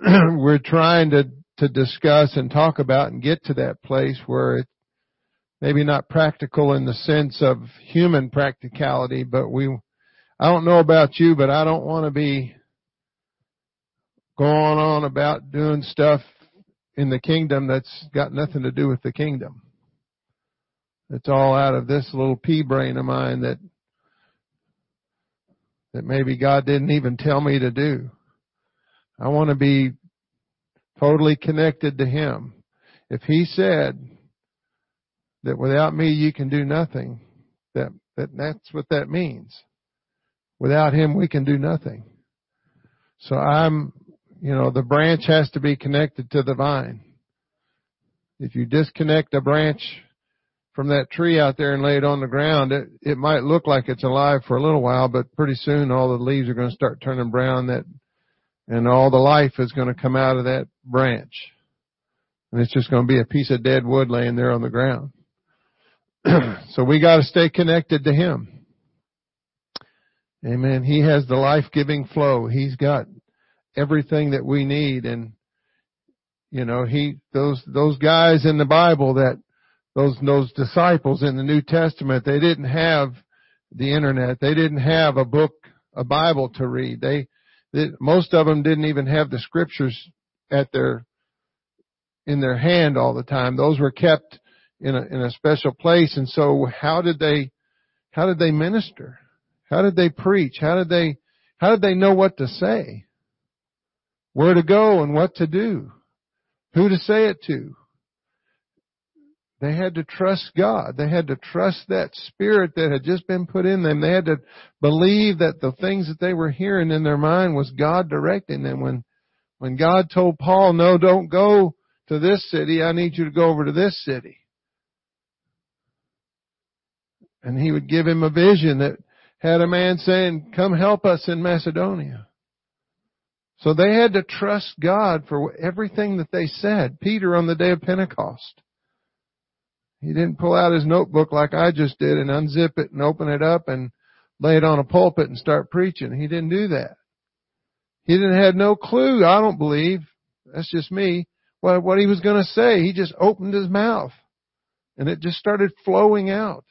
we're trying to, to discuss and talk about and get to that place where it's maybe not practical in the sense of human practicality, but we, I don't know about you, but I don't want to be going on about doing stuff in the kingdom that's got nothing to do with the kingdom. It's all out of this little pea brain of mine that that maybe God didn't even tell me to do. I want to be totally connected to Him. If He said that without me you can do nothing, that, that that's what that means. Without Him we can do nothing. So I'm, you know, the branch has to be connected to the vine. If you disconnect a branch from that tree out there and lay it on the ground, it, it might look like it's alive for a little while, but pretty soon all the leaves are going to start turning brown that, and all the life is going to come out of that branch. And it's just going to be a piece of dead wood laying there on the ground. so we got to stay connected to Him. Amen. He has the life-giving flow. He's got everything that we need and you know, he, those, those guys in the Bible that those those disciples in the New Testament, they didn't have the internet. They didn't have a book, a Bible to read. They, most of them didn't even have the scriptures at their in their hand all the time. Those were kept in a in a special place. And so how did they how did they minister? How did they preach? How did they how did they know what to say? Where to go and what to do? Who to say it to? They had to trust God. They had to trust that spirit that had just been put in them. They had to believe that the things that they were hearing in their mind was God directing them. When, when God told Paul, no, don't go to this city. I need you to go over to this city. And he would give him a vision that had a man saying, come help us in Macedonia. So they had to trust God for everything that they said. Peter on the day of Pentecost. He didn't pull out his notebook like I just did and unzip it and open it up and lay it on a pulpit and start preaching. He didn't do that. He didn't have no clue, I don't believe, that's just me, what, what he was going to say. He just opened his mouth and it just started flowing out.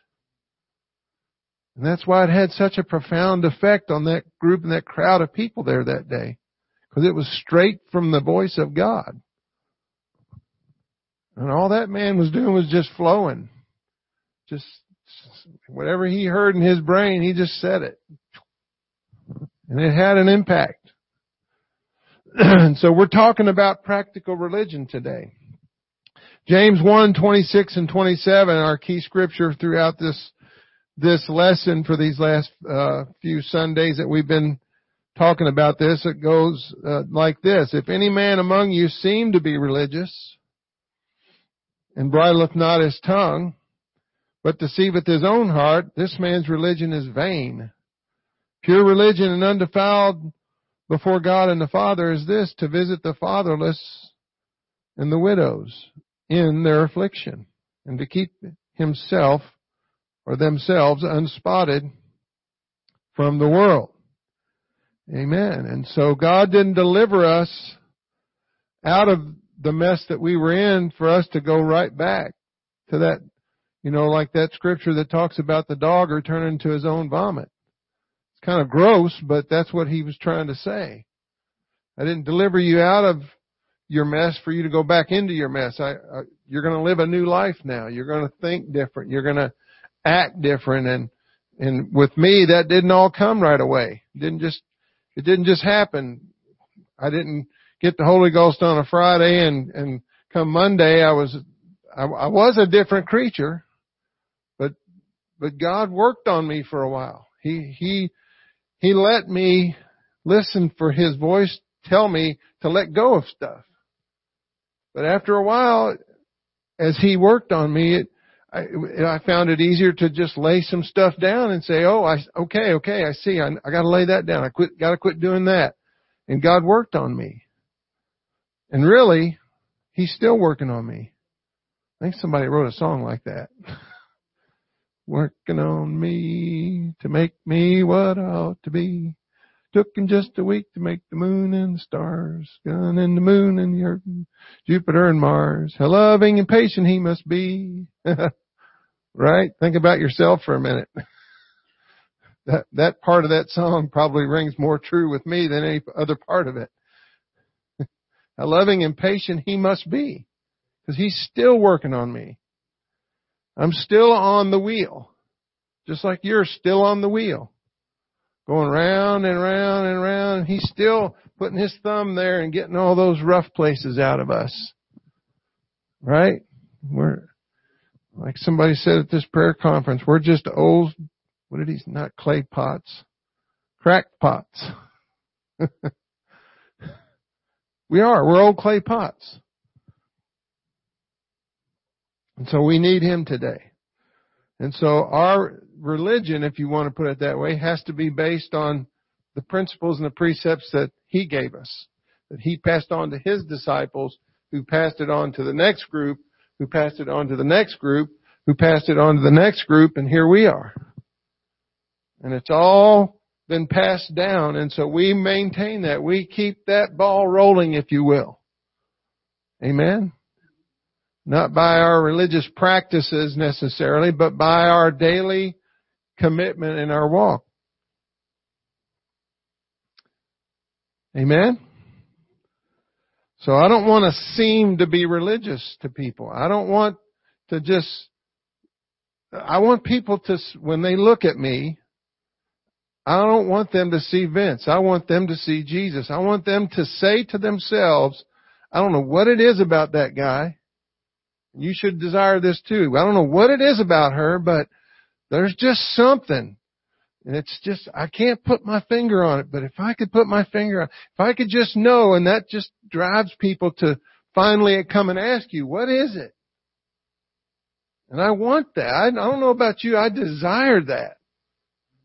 And that's why it had such a profound effect on that group and that crowd of people there that day. Because it was straight from the voice of God. And all that man was doing was just flowing. Just whatever he heard in his brain, he just said it. And it had an impact. so we're talking about practical religion today. James 1, 26 and 27, our key scripture throughout this, this lesson for these last uh, few Sundays that we've been talking about this. It goes uh, like this. If any man among you seem to be religious, and bridleth not his tongue, but deceiveth his own heart, this man's religion is vain. Pure religion and undefiled before God and the Father is this, to visit the fatherless and the widows in their affliction, and to keep himself or themselves unspotted from the world. Amen. And so God didn't deliver us out of the mess that we were in for us to go right back to that, you know, like that scripture that talks about the dog returning to his own vomit. It's kind of gross, but that's what he was trying to say. I didn't deliver you out of your mess for you to go back into your mess. I, I you're going to live a new life now. You're going to think different. You're going to act different. And, and with me, that didn't all come right away. It didn't just, it didn't just happen. I didn't get the Holy Ghost on a Friday and, and come Monday I was, I, I was a different creature, but, but God worked on me for a while. He, he, he let me listen for His voice tell me to let go of stuff. But after a while, as He worked on me, it, I, I found it easier to just lay some stuff down and say, "Oh, I okay, okay, I see. I, I got to lay that down. I quit, got to quit doing that." And God worked on me. And really, he's still working on me. I think somebody wrote a song like that. working on me to make me what I ought to be. Took him just a week to make the moon and the stars, sun and the moon and the earth, Jupiter and Mars. How loving and patient he must be. right? Think about yourself for a minute. that, that part of that song probably rings more true with me than any other part of it. How loving and patient he must be. Cause he's still working on me. I'm still on the wheel. Just like you're still on the wheel. Going round and round and round. He's still putting his thumb there and getting all those rough places out of us. Right? We're, like somebody said at this prayer conference, we're just old, what did he, say? not clay pots, cracked pots. we are, we're old clay pots. And so we need Him today. And so our religion, if you want to put it that way, has to be based on the principles and the precepts that He gave us, that He passed on to His disciples, who passed it on to the next group, who passed it on to the next group, who passed it on to the next group, and here we are. And it's all been passed down, and so we maintain that. We keep that ball rolling, if you will. Amen? Not by our religious practices necessarily, but by our daily commitment in our walk. Amen? So I don't want to seem to be religious to people. I don't want to just, I want people to, when they look at me, I don't want them to see Vince. I want them to see Jesus. I want them to say to themselves, I don't know what it is about that guy, you should desire this too. I don't know what it is about her, but there's just something. And it's just, I can't put my finger on it, but if I could put my finger on, if I could just know, and that just drives people to finally come and ask you, what is it? And I want that. I don't know about you, I desire that.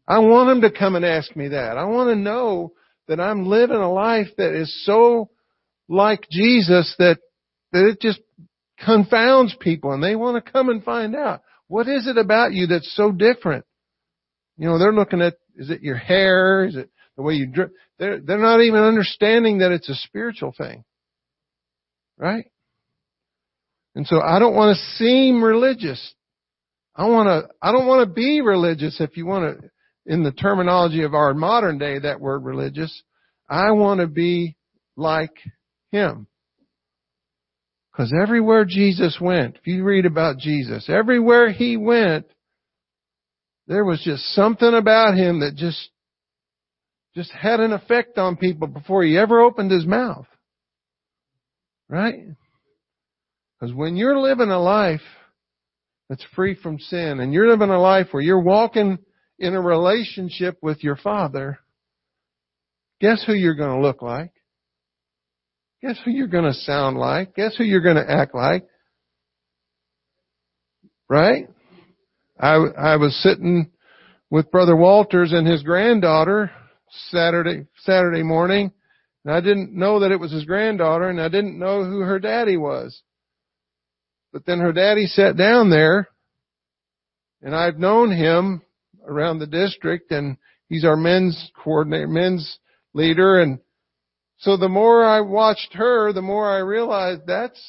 I want them to come and ask me that. I want to know that I'm living a life that is so like Jesus that, that it just confounds people and they want to come and find out. What is it about you that's so different? You know, they're looking at, is it your hair? Is it the way you dress? They're, they're not even understanding that it's a spiritual thing. Right? And so I don't want to seem religious. I want to, I don't want to be religious if you want to, in the terminology of our modern day, that word religious. I want to be like Him. Because everywhere Jesus went, if you read about Jesus, everywhere he went, there was just something about him that just, just had an effect on people before he ever opened his mouth. Right? Because when you're living a life that's free from sin and you're living a life where you're walking in a relationship with your Father, guess who you're going to look like? Guess who you're going to sound like? Guess who you're going to act like? Right? I, I was sitting with Brother Walters and his granddaughter Saturday, Saturday morning, and I didn't know that it was his granddaughter, and I didn't know who her daddy was. But then her daddy sat down there, and I've known him around the district, and he's our men's coordinator, men's leader, and so the more I watched her, the more I realized that's,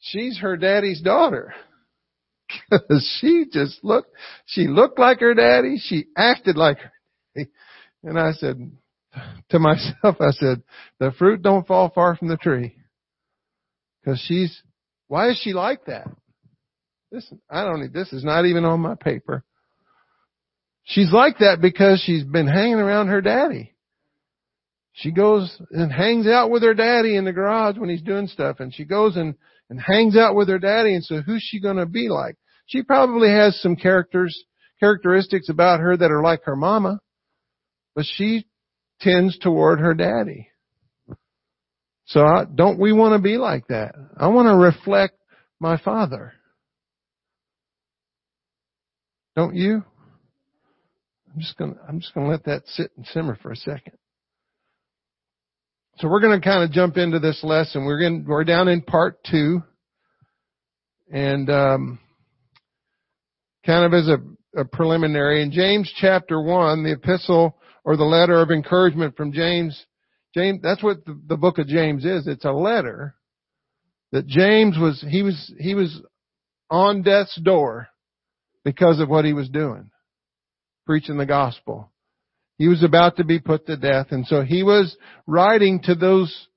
she's her daddy's daughter. Cause she just looked, she looked like her daddy, she acted like her daddy. And I said to myself, I said, the fruit don't fall far from the tree. Cause she's, why is she like that? Listen, I don't need, this is not even on my paper. She's like that because she's been hanging around her daddy. She goes and hangs out with her daddy in the garage when he's doing stuff and she goes and, and hangs out with her daddy and so who's she gonna be like? She probably has some characters, characteristics about her that are like her mama, but she tends toward her daddy. So I, don't we want to be like that? I want to reflect my father. Don't you? I'm just gonna, I'm just gonna let that sit and simmer for a second. So we're going to kind of jump into this lesson. We're going we're down in part two, and um, kind of as a, a preliminary in James chapter one, the epistle or the letter of encouragement from James. James, that's what the, the book of James is. It's a letter that James was, he was, he was on death's door because of what he was doing. Preaching the gospel. He was about to be put to death and so he was writing to those,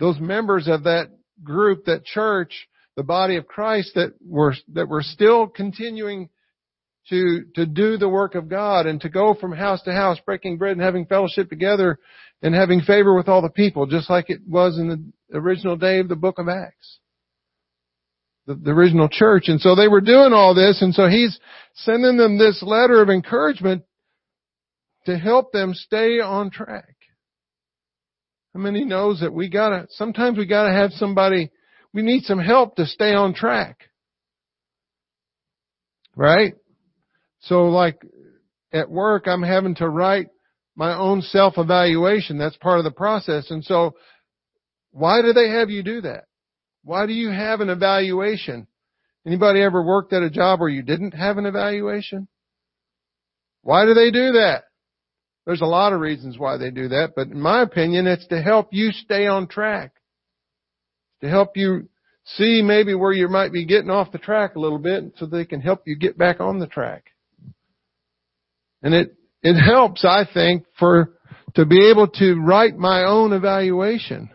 those members of that group, that church, the body of Christ that were, that were still continuing to, to do the work of God and to go from house to house, breaking bread and having fellowship together and having favor with all the people, just like it was in the original day of the book of Acts. The, the original church. And so they were doing all this, and so he's sending them this letter of encouragement to help them stay on track. How many knows that we gotta, sometimes we gotta have somebody, we need some help to stay on track. Right? So like at work, I'm having to write my own self-evaluation. That's part of the process. And so why do they have you do that? Why do you have an evaluation? Anybody ever worked at a job where you didn't have an evaluation? Why do they do that? There's a lot of reasons why they do that, but in my opinion, it's to help you stay on track. To help you see maybe where you might be getting off the track a little bit so they can help you get back on the track. And it, it helps, I think, for, to be able to write my own evaluation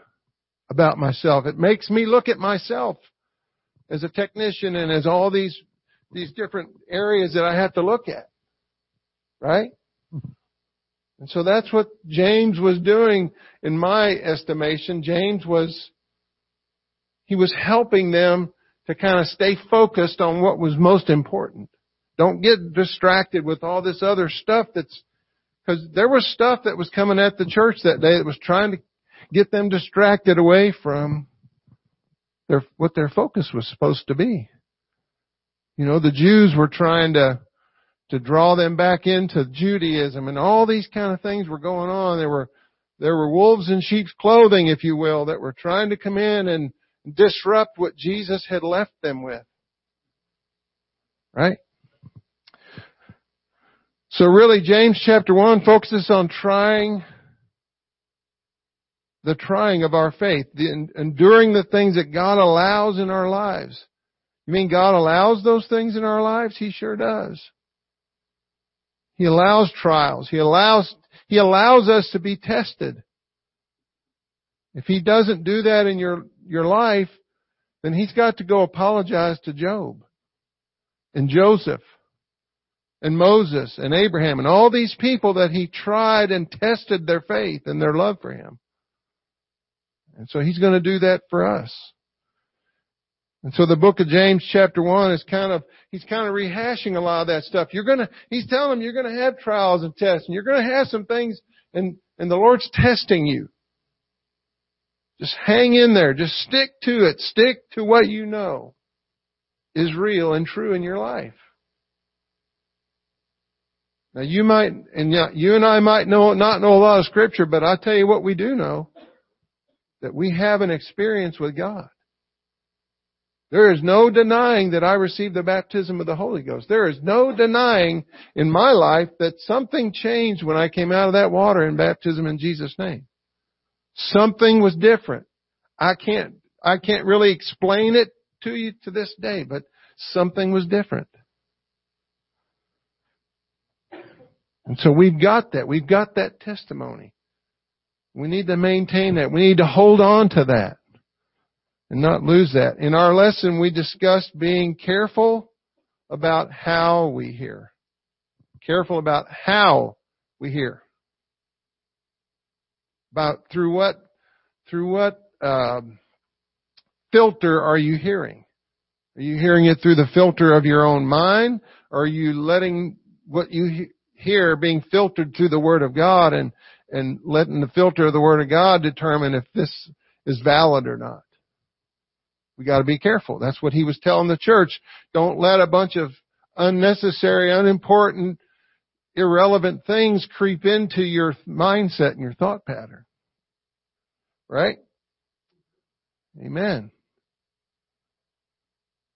about myself. It makes me look at myself as a technician and as all these, these different areas that I have to look at. Right? And so that's what James was doing in my estimation. James was, he was helping them to kind of stay focused on what was most important. Don't get distracted with all this other stuff that's, cause there was stuff that was coming at the church that day that was trying to get them distracted away from their, what their focus was supposed to be. You know, the Jews were trying to, to draw them back into Judaism and all these kind of things were going on. There were, there were wolves in sheep's clothing, if you will, that were trying to come in and disrupt what Jesus had left them with. Right? So really James chapter 1 focuses on trying the trying of our faith, the enduring the things that God allows in our lives. You mean God allows those things in our lives? He sure does. He allows trials. He allows, He allows us to be tested. If He doesn't do that in your, your life, then He's got to go apologize to Job and Joseph and Moses and Abraham and all these people that he tried and tested their faith and their love for him. And so he's going to do that for us. And so the book of James chapter 1 is kind of, he's kind of rehashing a lot of that stuff. You're gonna, he's telling them you're gonna have trials and tests and you're gonna have some things and, and the Lord's testing you. Just hang in there. Just stick to it. Stick to what you know is real and true in your life. Now you might, and you and I might know, not know a lot of scripture, but I tell you what we do know. That we have an experience with God. There is no denying that I received the baptism of the Holy Ghost. There is no denying in my life that something changed when I came out of that water in baptism in Jesus' name. Something was different. I can't, I can't really explain it to you to this day, but something was different. And so we've got that. We've got that testimony. We need to maintain that. We need to hold on to that and not lose that. In our lesson, we discussed being careful about how we hear. Careful about how we hear. About through what, through what, um, filter are you hearing? Are you hearing it through the filter of your own mind? Or are you letting what you hear being filtered through the Word of God and, and letting the filter of the Word of God determine if this is valid or not. We gotta be careful. That's what he was telling the church. Don't let a bunch of unnecessary, unimportant, irrelevant things creep into your mindset and your thought pattern. Right? Amen.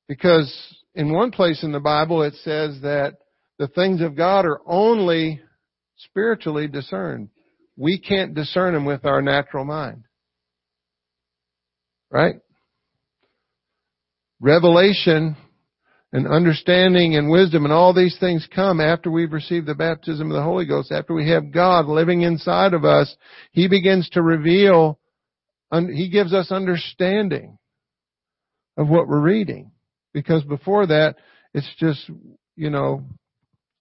Because in one place in the Bible it says that the things of God are only spiritually discerned. We can't discern them with our natural mind. Right? Revelation and understanding and wisdom and all these things come after we've received the baptism of the Holy Ghost, after we have God living inside of us. He begins to reveal, He gives us understanding of what we're reading. Because before that, it's just, you know,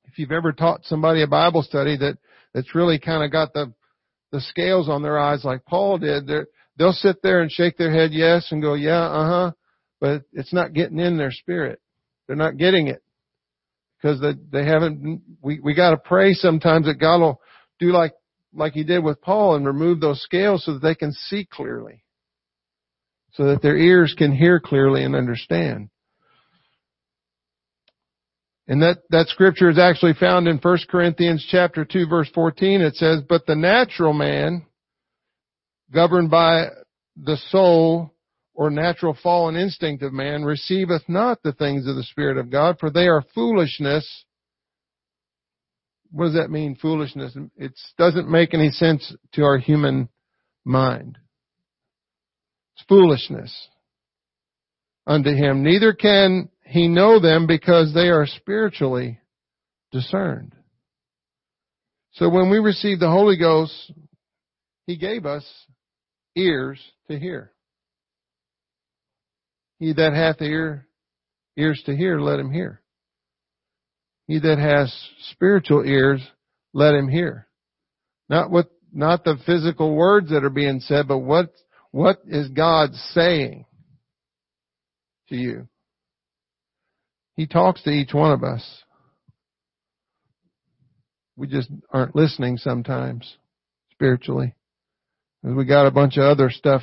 if you've ever taught somebody a Bible study that, that's really kind of got the, the scales on their eyes like Paul did, they'll sit there and shake their head yes and go, yeah, uh huh, but it's not getting in their spirit. They're not getting it because they, they haven't, we, we gotta pray sometimes that God will do like, like he did with Paul and remove those scales so that they can see clearly. So that their ears can hear clearly and understand. And that, that scripture is actually found in 1 Corinthians chapter 2 verse 14. It says, but the natural man, governed by the soul or natural fallen instinct of man receiveth not the things of the Spirit of God, for they are foolishness. What does that mean, foolishness? It doesn't make any sense to our human mind. It's foolishness unto him. Neither can he know them because they are spiritually discerned. So when we receive the Holy Ghost, he gave us ears to hear. He that hath ear, ears to hear, let him hear. He that has spiritual ears, let him hear. Not what, not the physical words that are being said, but what, what is God saying to you? He talks to each one of us. We just aren't listening sometimes, spiritually. We got a bunch of other stuff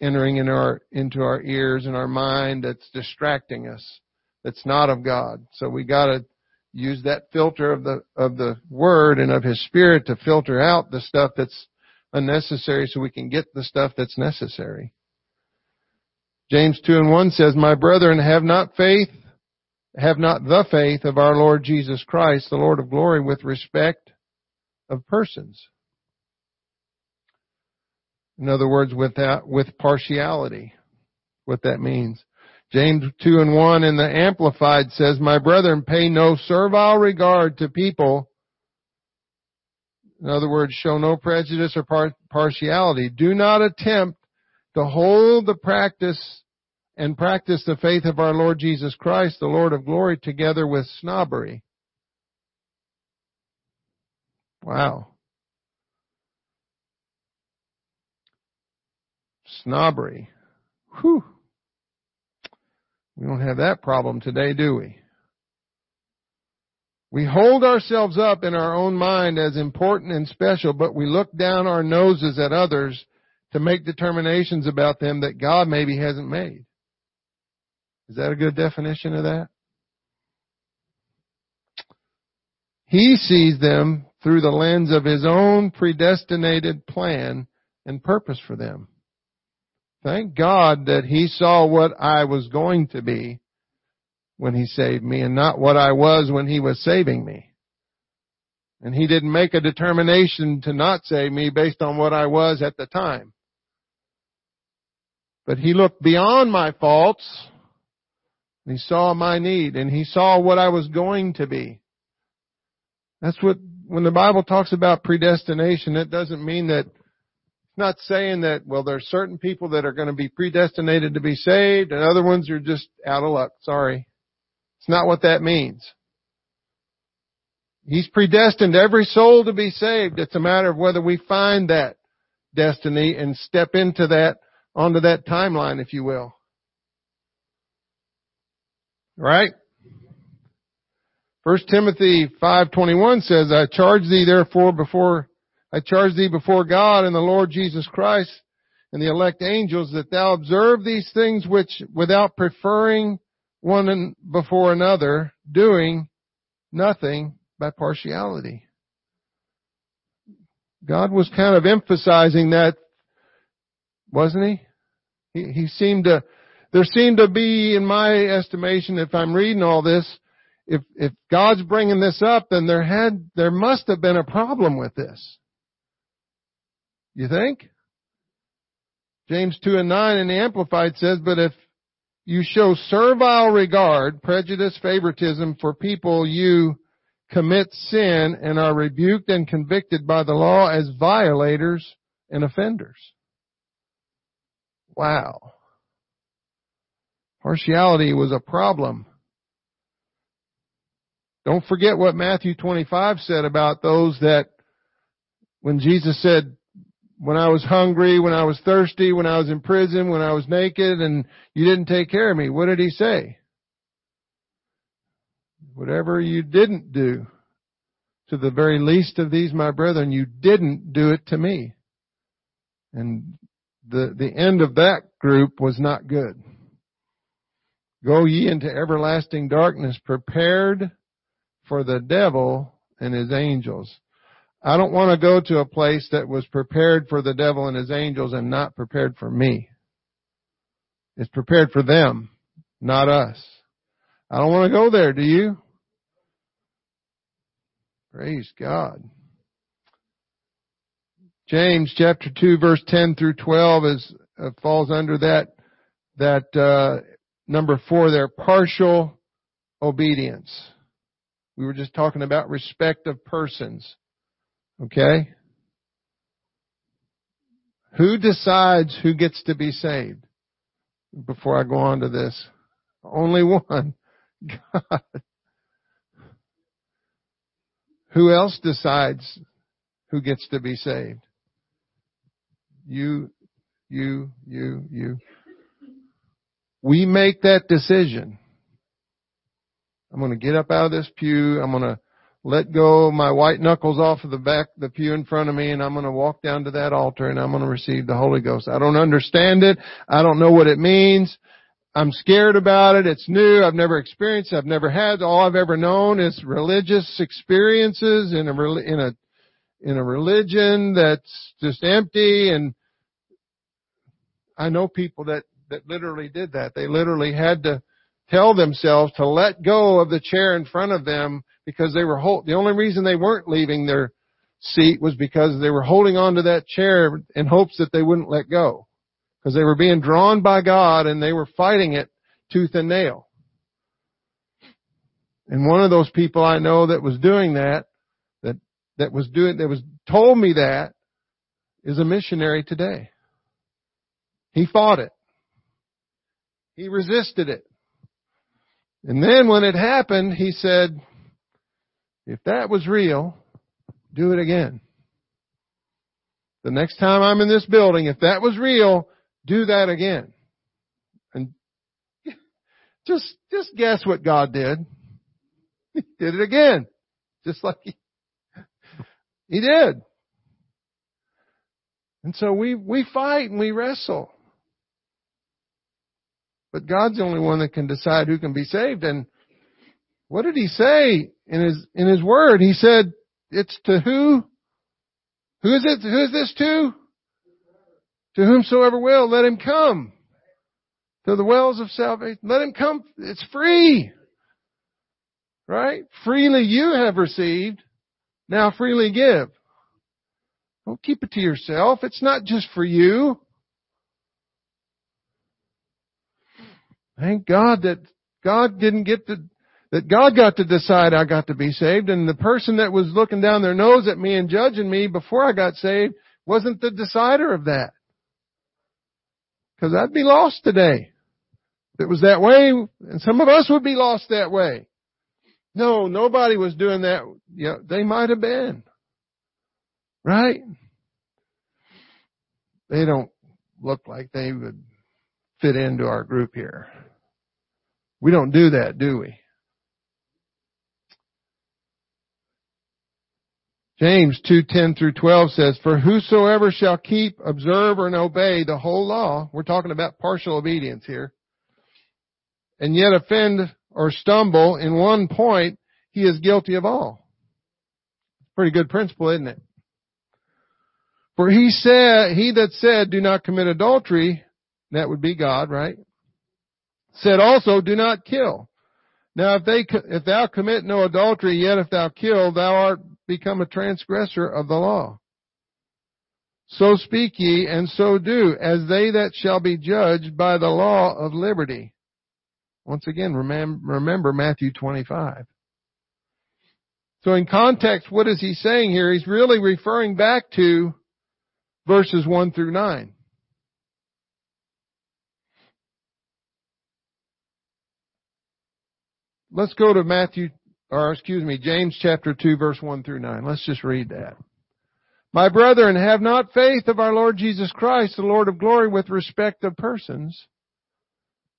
entering in our, into our ears and our mind that's distracting us, that's not of God. So we gotta use that filter of the, of the Word and of His Spirit to filter out the stuff that's unnecessary so we can get the stuff that's necessary. James 2 and 1 says, My brethren, have not faith, have not the faith of our Lord Jesus Christ, the Lord of glory, with respect of persons. In other words, with that, with partiality. What that means. James 2 and 1 in the Amplified says, My brethren, pay no servile regard to people. In other words, show no prejudice or par- partiality. Do not attempt to hold the practice and practice the faith of our Lord Jesus Christ, the Lord of glory, together with snobbery. Wow. snobbery. Whew. We don't have that problem today, do we? We hold ourselves up in our own mind as important and special, but we look down our noses at others to make determinations about them that God maybe hasn't made. Is that a good definition of that? He sees them through the lens of his own predestinated plan and purpose for them. Thank God that He saw what I was going to be when He saved me and not what I was when He was saving me. And He didn't make a determination to not save me based on what I was at the time. But He looked beyond my faults. He saw my need and He saw what I was going to be. That's what, when the Bible talks about predestination, it doesn't mean that it's not saying that, well, there's certain people that are going to be predestinated to be saved and other ones are just out of luck. Sorry. It's not what that means. He's predestined every soul to be saved. It's a matter of whether we find that destiny and step into that, onto that timeline, if you will. Right? First Timothy 5:21 says, "I charge thee therefore before I charge thee before God and the Lord Jesus Christ and the elect angels that thou observe these things which without preferring one before another, doing nothing by partiality. God was kind of emphasizing that, wasn't he? He, he seemed to, there seemed to be, in my estimation, if I'm reading all this, if, if God's bringing this up, then there had, there must have been a problem with this. You think? James 2 and 9 in the Amplified says, but if you show servile regard, prejudice, favoritism for people you commit sin and are rebuked and convicted by the law as violators and offenders. Wow. Partiality was a problem. Don't forget what Matthew 25 said about those that when Jesus said, when I was hungry, when I was thirsty, when I was in prison, when I was naked, and you didn't take care of me, what did he say? Whatever you didn't do to the very least of these, my brethren, you didn't do it to me. And the, the end of that group was not good. Go ye into everlasting darkness, prepared for the devil and his angels. I don't want to go to a place that was prepared for the devil and his angels and not prepared for me. It's prepared for them, not us. I don't want to go there, do you? Praise God. James chapter 2 verse 10 through 12 is, uh, falls under that, that, uh, number four there, partial obedience. We were just talking about respect of persons. Okay? Who decides who gets to be saved? Before I go on to this. Only one. God. Who else decides who gets to be saved? You, you, you, you. We make that decision. I'm going to get up out of this pew. I'm going to let go my white knuckles off of the back, the pew in front of me, and I'm going to walk down to that altar and I'm going to receive the Holy Ghost. I don't understand it. I don't know what it means. I'm scared about it. It's new. I've never experienced. It. I've never had. All I've ever known is religious experiences in a in a in a religion that's just empty. And I know people that that literally did that. They literally had to tell themselves to let go of the chair in front of them because they were hold, the only reason they weren't leaving their seat was because they were holding on to that chair in hopes that they wouldn't let go because they were being drawn by God and they were fighting it tooth and nail. And one of those people I know that was doing that, that, that was doing, that was told me that is a missionary today. He fought it. He resisted it. And then when it happened, he said, if that was real, do it again. The next time I'm in this building, if that was real, do that again. And just, just guess what God did. He did it again. Just like he, he did. And so we, we fight and we wrestle. But God's the only one that can decide who can be saved. And what did he say in his, in his word? He said, it's to who? Who is it? Who is this to? To whomsoever will, let him come. To the wells of salvation. Let him come. It's free. Right? Freely you have received. Now freely give. Don't keep it to yourself. It's not just for you. Thank God that God didn't get to, that God got to decide I got to be saved and the person that was looking down their nose at me and judging me before I got saved wasn't the decider of that. Cause I'd be lost today. If it was that way, and some of us would be lost that way. No, nobody was doing that. Yeah, they might have been. Right? They don't look like they would fit into our group here. We don't do that, do we? James 2:10 through 12 says, "For whosoever shall keep, observe, and obey the whole law, we're talking about partial obedience here, and yet offend or stumble in one point, he is guilty of all." Pretty good principle, isn't it? For he said, he that said, do not commit adultery, that would be God, right? Said also, do not kill. Now if they, if thou commit no adultery, yet if thou kill, thou art become a transgressor of the law. So speak ye, and so do, as they that shall be judged by the law of liberty. Once again, remember Matthew 25. So in context, what is he saying here? He's really referring back to verses 1 through 9. Let's go to Matthew, or excuse me, James chapter 2 verse 1 through 9. Let's just read that. My brethren, have not faith of our Lord Jesus Christ, the Lord of glory, with respect of persons.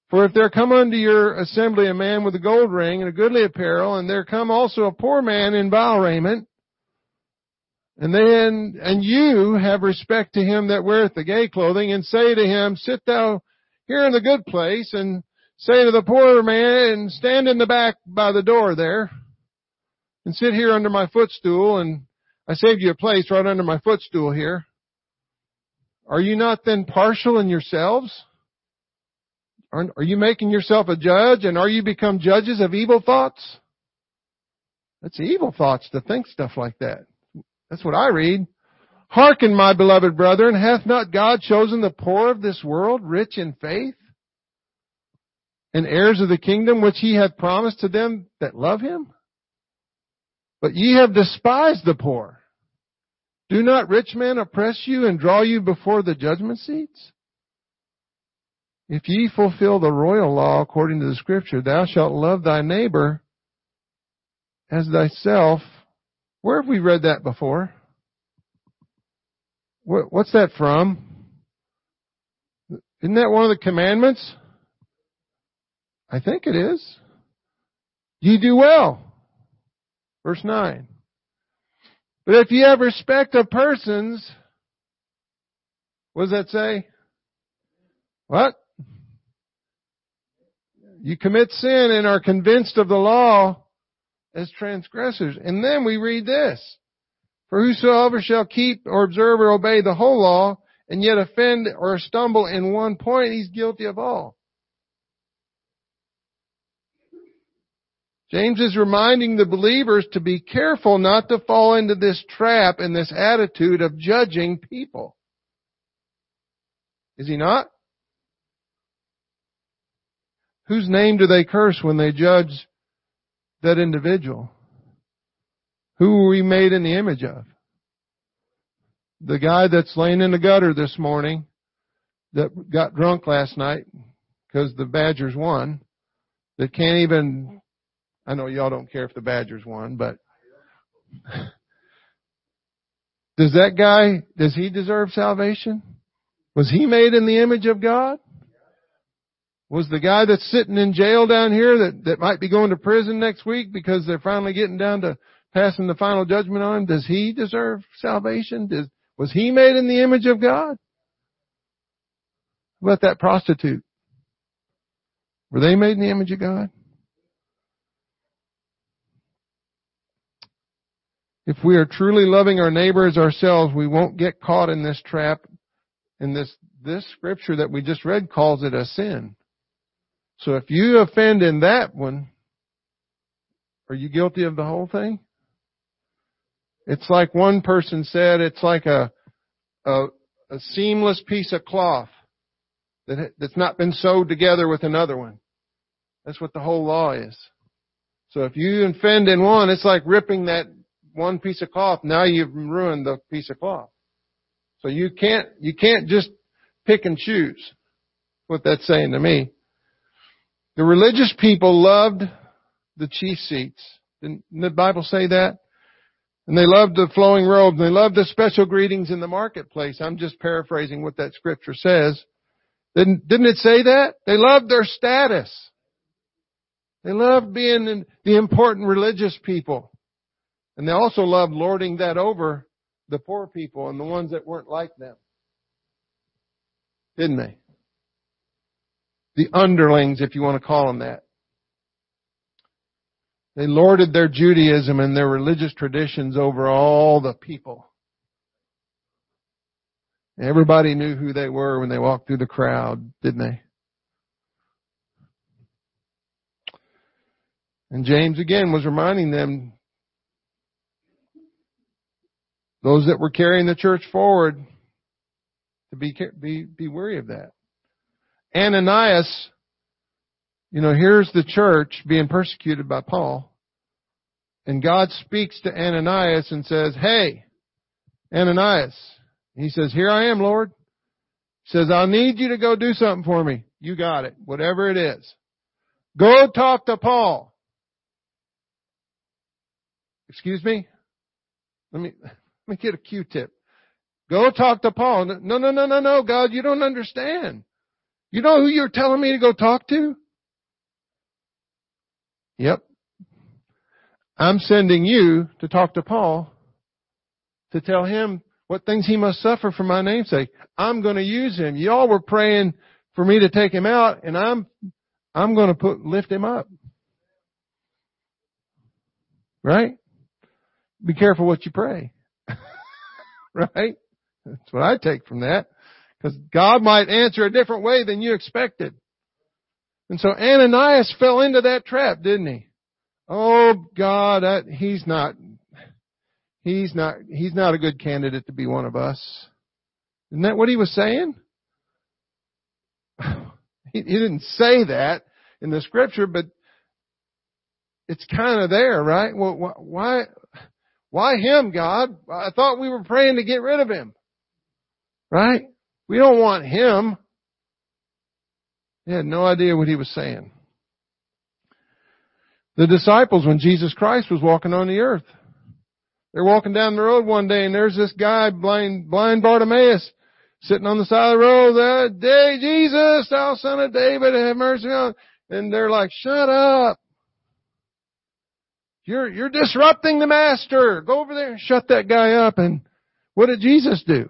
For if there come unto your assembly a man with a gold ring and a goodly apparel, and there come also a poor man in vile raiment, and then, and you have respect to him that weareth the gay clothing, and say to him, sit thou here in the good place, and say to the poor man, and stand in the back by the door there, and sit here under my footstool, and I saved you a place right under my footstool here. Are you not then partial in yourselves? Are, are you making yourself a judge and are you become judges of evil thoughts? That's evil thoughts to think stuff like that. That's what I read. Hearken, my beloved brethren, hath not God chosen the poor of this world rich in faith and heirs of the kingdom which he hath promised to them that love him? But ye have despised the poor. Do not rich men oppress you and draw you before the judgment seats? If ye fulfill the royal law according to the scripture, thou shalt love thy neighbor as thyself. Where have we read that before? What's that from? Isn't that one of the commandments? I think it is. Ye do well. Verse 9. But if you have respect of persons, what does that say? What? You commit sin and are convinced of the law as transgressors. And then we read this. For whosoever shall keep or observe or obey the whole law and yet offend or stumble in one point, he's guilty of all. James is reminding the believers to be careful not to fall into this trap and this attitude of judging people. Is he not? Whose name do they curse when they judge that individual? Who were we made in the image of? The guy that's laying in the gutter this morning that got drunk last night because the Badgers won that can't even I know y'all don't care if the Badgers won, but does that guy, does he deserve salvation? Was he made in the image of God? Was the guy that's sitting in jail down here that, that might be going to prison next week because they're finally getting down to passing the final judgment on him, does he deserve salvation? Does, was he made in the image of God? What about that prostitute? Were they made in the image of God? If we are truly loving our neighbor as ourselves, we won't get caught in this trap. And this, this scripture that we just read calls it a sin. So if you offend in that one, are you guilty of the whole thing? It's like one person said, it's like a, a, a seamless piece of cloth that, that's not been sewed together with another one. That's what the whole law is. So if you offend in one, it's like ripping that one piece of cloth, now you've ruined the piece of cloth. So you can't, you can't just pick and choose. What that's saying to me. The religious people loved the chief seats. Didn't the Bible say that? And they loved the flowing robes. They loved the special greetings in the marketplace. I'm just paraphrasing what that scripture says. Didn't, didn't it say that? They loved their status. They loved being the important religious people. And they also loved lording that over the poor people and the ones that weren't like them. Didn't they? The underlings, if you want to call them that. They lorded their Judaism and their religious traditions over all the people. Everybody knew who they were when they walked through the crowd, didn't they? And James again was reminding them, those that were carrying the church forward, to be, be, be wary of that. Ananias, you know, here's the church being persecuted by Paul. And God speaks to Ananias and says, Hey, Ananias. He says, Here I am, Lord. He says, I need you to go do something for me. You got it. Whatever it is. Go talk to Paul. Excuse me? Let me, let me get a Q-tip. Go talk to Paul. No, no, no, no, no, God, you don't understand. You know who you're telling me to go talk to? Yep. I'm sending you to talk to Paul to tell him what things he must suffer for my namesake. I'm going to use him. Y'all were praying for me to take him out and I'm, I'm going to put, lift him up. Right? Be careful what you pray. right? That's what I take from that. Because God might answer a different way than you expected. And so Ananias fell into that trap, didn't he? Oh God, that, he's not, he's not, he's not a good candidate to be one of us. Isn't that what he was saying? He, he didn't say that in the scripture, but it's kind of there, right? Well, why, why him, God? I thought we were praying to get rid of him. Right? We don't want him. He had no idea what he was saying. The disciples, when Jesus Christ was walking on the earth, they're walking down the road one day and there's this guy, blind, blind Bartimaeus, sitting on the side of the road, day Jesus, thou son of David, have mercy on. And they're like, shut up. You're, you're disrupting the master. Go over there and shut that guy up. And what did Jesus do?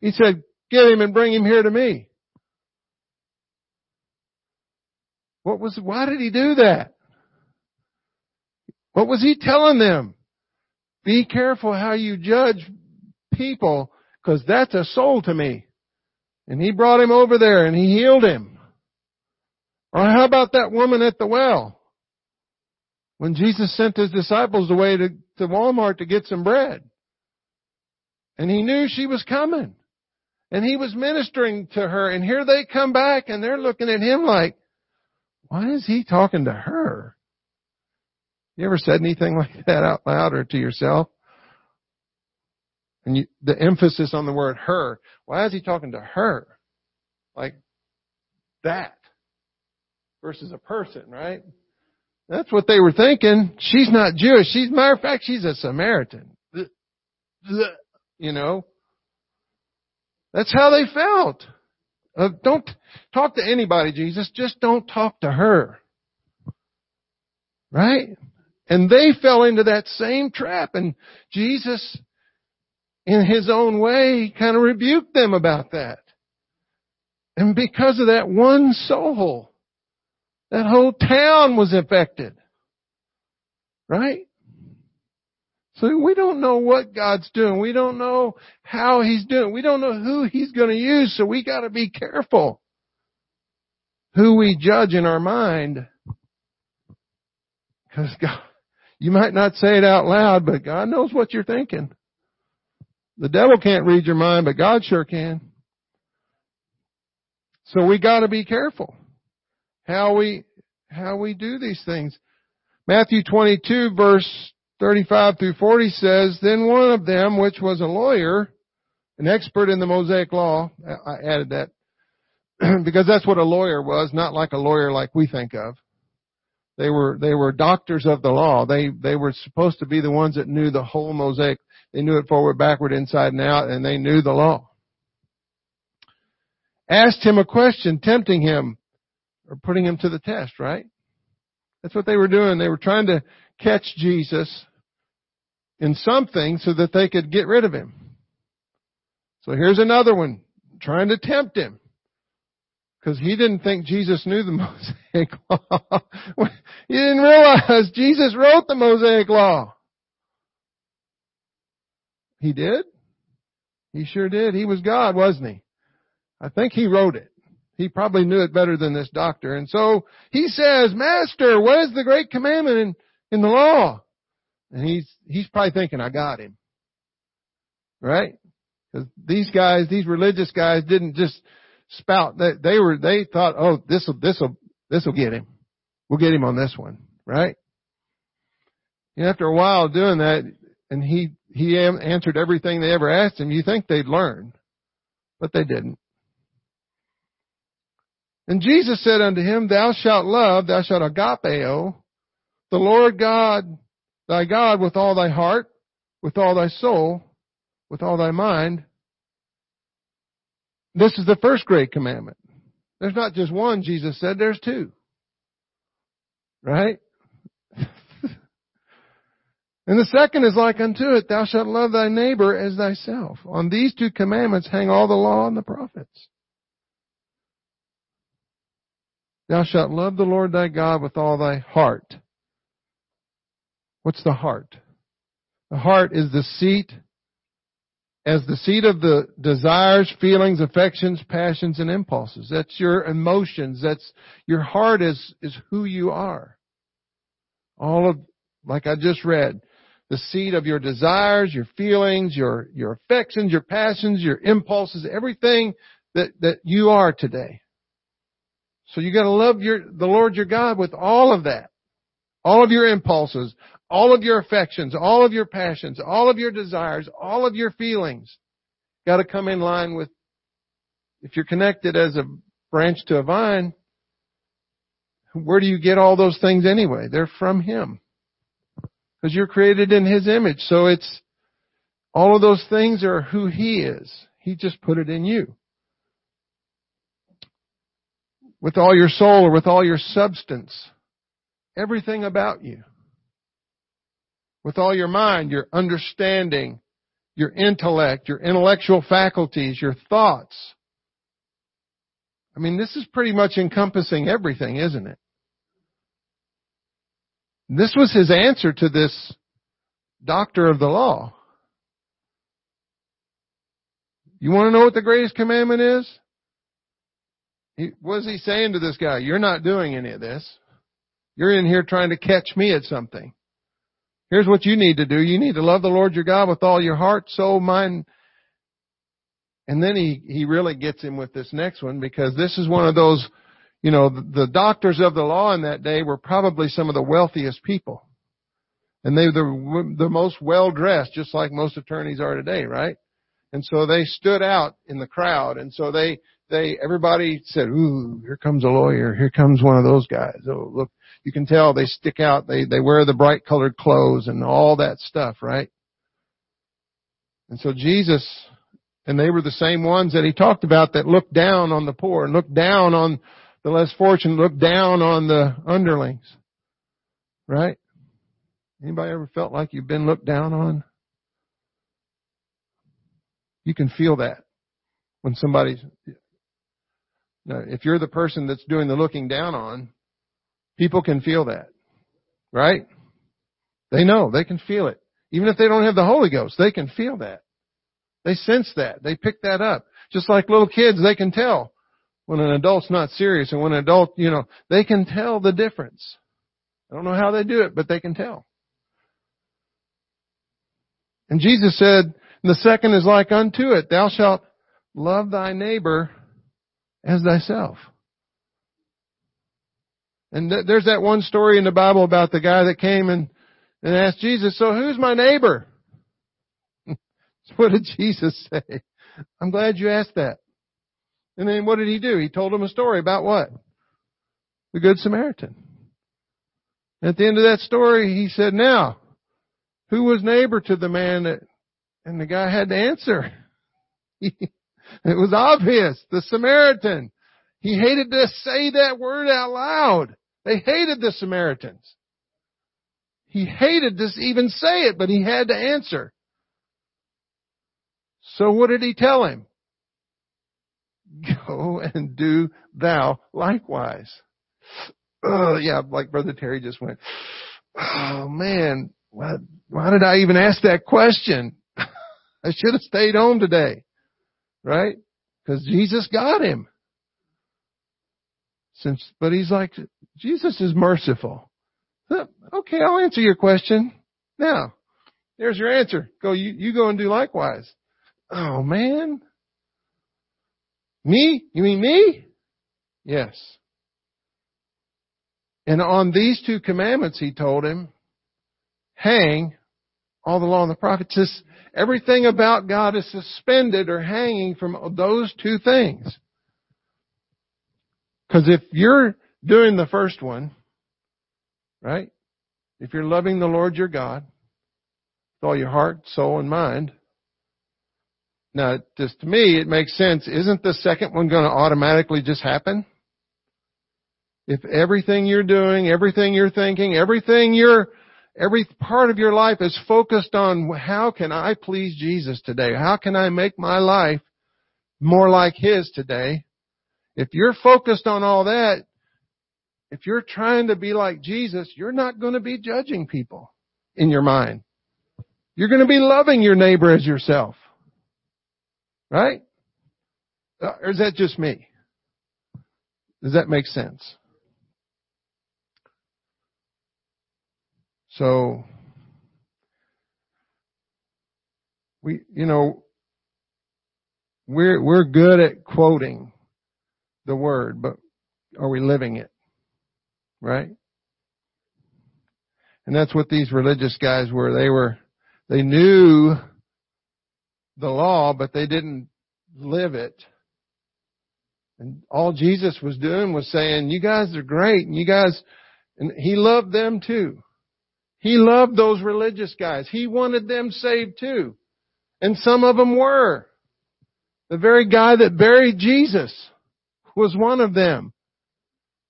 He said, get him and bring him here to me. What was, why did he do that? What was he telling them? Be careful how you judge people because that's a soul to me. And he brought him over there and he healed him. Or how about that woman at the well? When Jesus sent his disciples away to, to Walmart to get some bread. And he knew she was coming. And he was ministering to her and here they come back and they're looking at him like, why is he talking to her? You ever said anything like that out loud or to yourself? And you, the emphasis on the word her. Why is he talking to her? Like that. Versus a person, right? That's what they were thinking. She's not Jewish. She's, matter of fact, she's a Samaritan. You know? That's how they felt. Uh, don't talk to anybody, Jesus. Just don't talk to her. Right? And they fell into that same trap and Jesus in his own way, kind of rebuked them about that. And because of that one soul, that whole town was infected. Right? So we don't know what God's doing. We don't know how He's doing. We don't know who He's going to use. So we got to be careful who we judge in our mind. Because God, you might not say it out loud, but God knows what you're thinking. The devil can't read your mind, but God sure can. So we gotta be careful how we, how we do these things. Matthew 22 verse 35 through 40 says, Then one of them, which was a lawyer, an expert in the Mosaic law, I added that, because that's what a lawyer was, not like a lawyer like we think of. They were, they were doctors of the law. They, they were supposed to be the ones that knew the whole Mosaic they knew it forward, backward, inside and out, and they knew the law. Asked him a question, tempting him, or putting him to the test, right? That's what they were doing. They were trying to catch Jesus in something so that they could get rid of him. So here's another one, trying to tempt him. Because he didn't think Jesus knew the Mosaic Law. he didn't realize Jesus wrote the Mosaic Law. He did? He sure did. He was God, wasn't he? I think he wrote it. He probably knew it better than this doctor. And so he says, Master, what is the great commandment in, in the law? And he's, he's probably thinking, I got him. Right? Because these guys, these religious guys didn't just spout that they were, they thought, oh, this'll, this'll, this'll get him. We'll get him on this one. Right? And after a while doing that, and he, he answered everything they ever asked him, you think they'd learn. But they didn't. And Jesus said unto him, Thou shalt love, thou shalt agapeo, the Lord God, thy God with all thy heart, with all thy soul, with all thy mind. This is the first great commandment. There's not just one, Jesus said, there's two. Right? and the second is like unto it, thou shalt love thy neighbor as thyself. On these two commandments hang all the law and the prophets. Thou shalt love the Lord thy God with all thy heart. What's the heart? The heart is the seat, as the seat of the desires, feelings, affections, passions, and impulses. That's your emotions. That's, your heart is, is who you are. All of, like I just read, the seat of your desires, your feelings, your, your affections, your passions, your impulses, everything that, that you are today. So you gotta love your, the Lord your God with all of that. All of your impulses, all of your affections, all of your passions, all of your desires, all of your feelings. Gotta come in line with, if you're connected as a branch to a vine, where do you get all those things anyway? They're from Him. Because you're created in His image. So it's, all of those things are who He is. He just put it in you with all your soul or with all your substance. Everything about you. With all your mind, your understanding, your intellect, your intellectual faculties, your thoughts. I mean, this is pretty much encompassing everything, isn't it? This was his answer to this doctor of the law. You want to know what the greatest commandment is? He, what is he saying to this guy? You're not doing any of this. You're in here trying to catch me at something. Here's what you need to do. You need to love the Lord your God with all your heart, soul, mind. And then he, he really gets him with this next one because this is one of those, you know, the, the doctors of the law in that day were probably some of the wealthiest people. And they were the, the most well dressed, just like most attorneys are today, right? And so they stood out in the crowd. And so they, they, everybody said, ooh, here comes a lawyer. Here comes one of those guys. Oh, look, you can tell they stick out. They, they wear the bright colored clothes and all that stuff, right? And so Jesus, and they were the same ones that he talked about that looked down on the poor, and looked down on the less fortunate, looked down on the underlings. Right? Anybody ever felt like you've been looked down on? You can feel that when somebody's, now, if you're the person that's doing the looking down on, people can feel that. Right? They know, they can feel it. Even if they don't have the Holy Ghost, they can feel that. They sense that. They pick that up. Just like little kids, they can tell when an adult's not serious and when an adult, you know, they can tell the difference. I don't know how they do it, but they can tell. And Jesus said, the second is like unto it. Thou shalt love thy neighbor as thyself. And th- there's that one story in the Bible about the guy that came and, and asked Jesus, so who's my neighbor? what did Jesus say? I'm glad you asked that. And then what did he do? He told him a story about what? The Good Samaritan. At the end of that story, he said, now, who was neighbor to the man that and the guy had to answer. it was obvious. The Samaritan. He hated to say that word out loud. They hated the Samaritans. He hated to even say it, but he had to answer. So what did he tell him? Go and do thou likewise. Oh yeah, like Brother Terry just went, oh man, why, why did I even ask that question? I should have stayed home today. Right? Because Jesus got him. Since, but he's like, Jesus is merciful. Okay, I'll answer your question. Now, there's your answer. Go, you, you go and do likewise. Oh man. Me? You mean me? Yes. And on these two commandments, he told him, hang all the law and the prophets. This, everything about God is suspended or hanging from those two things. Because if you're doing the first one, right? If you're loving the Lord your God with all your heart, soul, and mind, now just to me it makes sense. Isn't the second one going to automatically just happen? If everything you're doing, everything you're thinking, everything you're, every part of your life is focused on how can I please Jesus today? How can I make my life more like His today? If you're focused on all that, if you're trying to be like Jesus, you're not going to be judging people in your mind. You're going to be loving your neighbor as yourself. Right? Uh, or is that just me? Does that make sense? So, we, you know, we're, we're good at quoting the word, but are we living it? Right? And that's what these religious guys were. They were, they knew the law, but they didn't live it. And all Jesus was doing was saying, you guys are great and you guys, and he loved them too. He loved those religious guys. He wanted them saved too. And some of them were. The very guy that buried Jesus was one of them.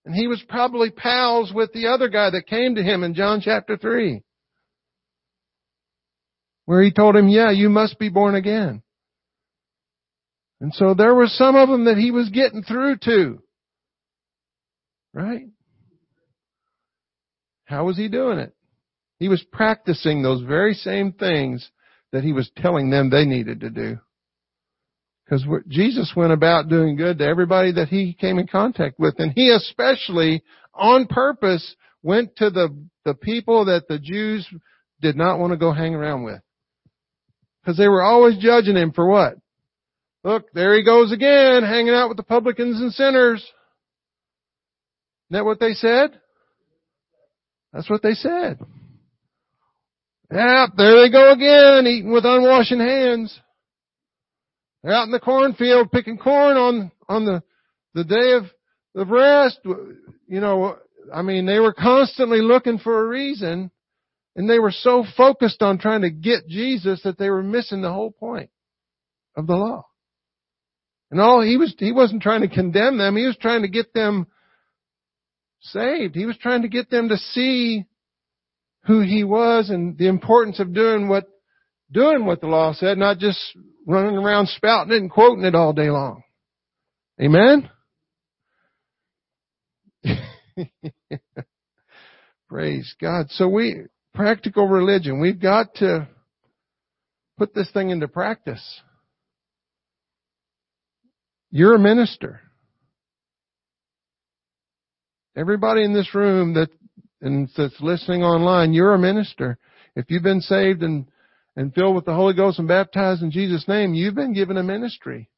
And he was probably pals with the other guy that came to him in John chapter 3. Where he told him, yeah, you must be born again. And so there were some of them that he was getting through to. Right? How was he doing it? He was practicing those very same things that he was telling them they needed to do. Because Jesus went about doing good to everybody that he came in contact with. And he especially, on purpose, went to the, the people that the Jews did not want to go hang around with. Because they were always judging him for what? Look, there he goes again, hanging out with the publicans and sinners. Isn't that what they said? That's what they said. Yep, there they go again, eating with unwashing hands. They're out in the cornfield picking corn on, on the, the day of, of rest. You know, I mean, they were constantly looking for a reason and they were so focused on trying to get Jesus that they were missing the whole point of the law. And all he was, he wasn't trying to condemn them. He was trying to get them saved. He was trying to get them to see who he was and the importance of doing what, doing what the law said, not just running around spouting it and quoting it all day long. Amen? Praise God. So we, practical religion, we've got to put this thing into practice. You're a minister. Everybody in this room that and that's listening online, you're a minister. If you've been saved and and filled with the Holy Ghost and baptized in Jesus' name, you've been given a ministry.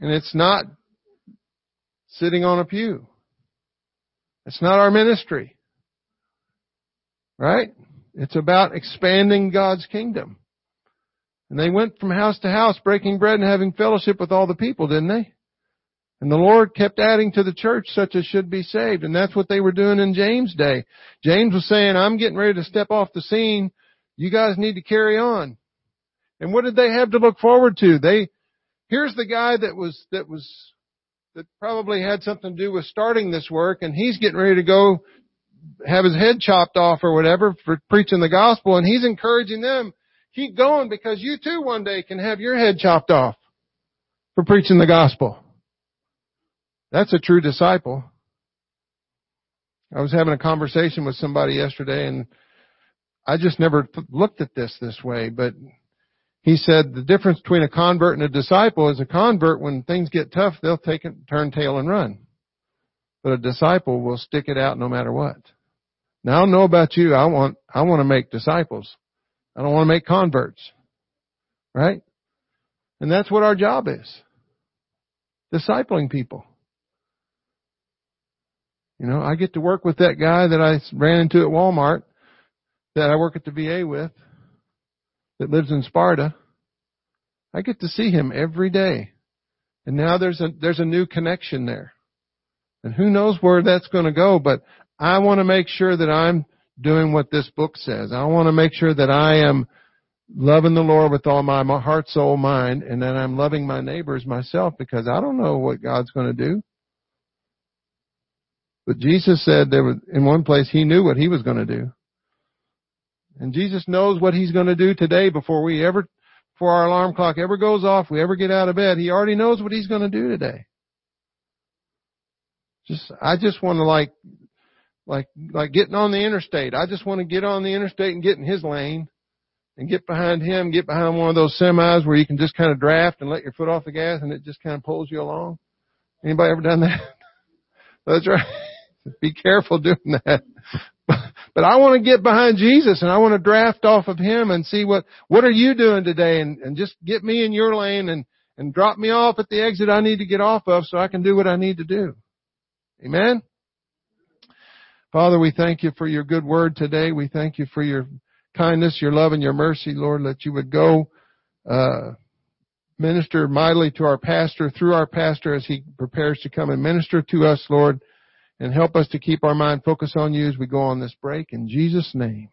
And it's not sitting on a pew. It's not our ministry. Right? It's about expanding God's kingdom. And they went from house to house breaking bread and having fellowship with all the people, didn't they? And the Lord kept adding to the church such as should be saved. And that's what they were doing in James' day. James was saying, I'm getting ready to step off the scene you guys need to carry on. And what did they have to look forward to? They, here's the guy that was, that was, that probably had something to do with starting this work and he's getting ready to go have his head chopped off or whatever for preaching the gospel and he's encouraging them, keep going because you too one day can have your head chopped off for preaching the gospel. That's a true disciple. I was having a conversation with somebody yesterday and I just never looked at this this way, but he said the difference between a convert and a disciple is a convert, when things get tough, they'll take it, turn tail and run. But a disciple will stick it out no matter what. Now I don't know about you. I want, I want to make disciples. I don't want to make converts. Right? And that's what our job is. Discipling people. You know, I get to work with that guy that I ran into at Walmart that I work at the VA with that lives in Sparta. I get to see him every day. And now there's a, there's a new connection there. And who knows where that's going to go, but I want to make sure that I'm doing what this book says. I want to make sure that I am loving the Lord with all my heart, soul, mind, and that I'm loving my neighbors myself because I don't know what God's going to do. But Jesus said there was, in one place, He knew what He was going to do. And Jesus knows what He's going to do today before we ever, before our alarm clock ever goes off, we ever get out of bed. He already knows what He's going to do today. Just, I just want to like, like, like getting on the interstate. I just want to get on the interstate and get in His lane and get behind Him, get behind one of those semis where you can just kind of draft and let your foot off the gas and it just kind of pulls you along. Anybody ever done that? That's right. Be careful doing that. But I want to get behind Jesus and I want to draft off of Him and see what, what are you doing today and, and just get me in your lane and, and drop me off at the exit I need to get off of so I can do what I need to do. Amen? Father, we thank you for your good word today. We thank you for your kindness, your love, and your mercy, Lord, that you would go, uh, minister mightily to our pastor, through our pastor as he prepares to come and minister to us, Lord and help us to keep our mind focused on you as we go on this break. In Jesus' name.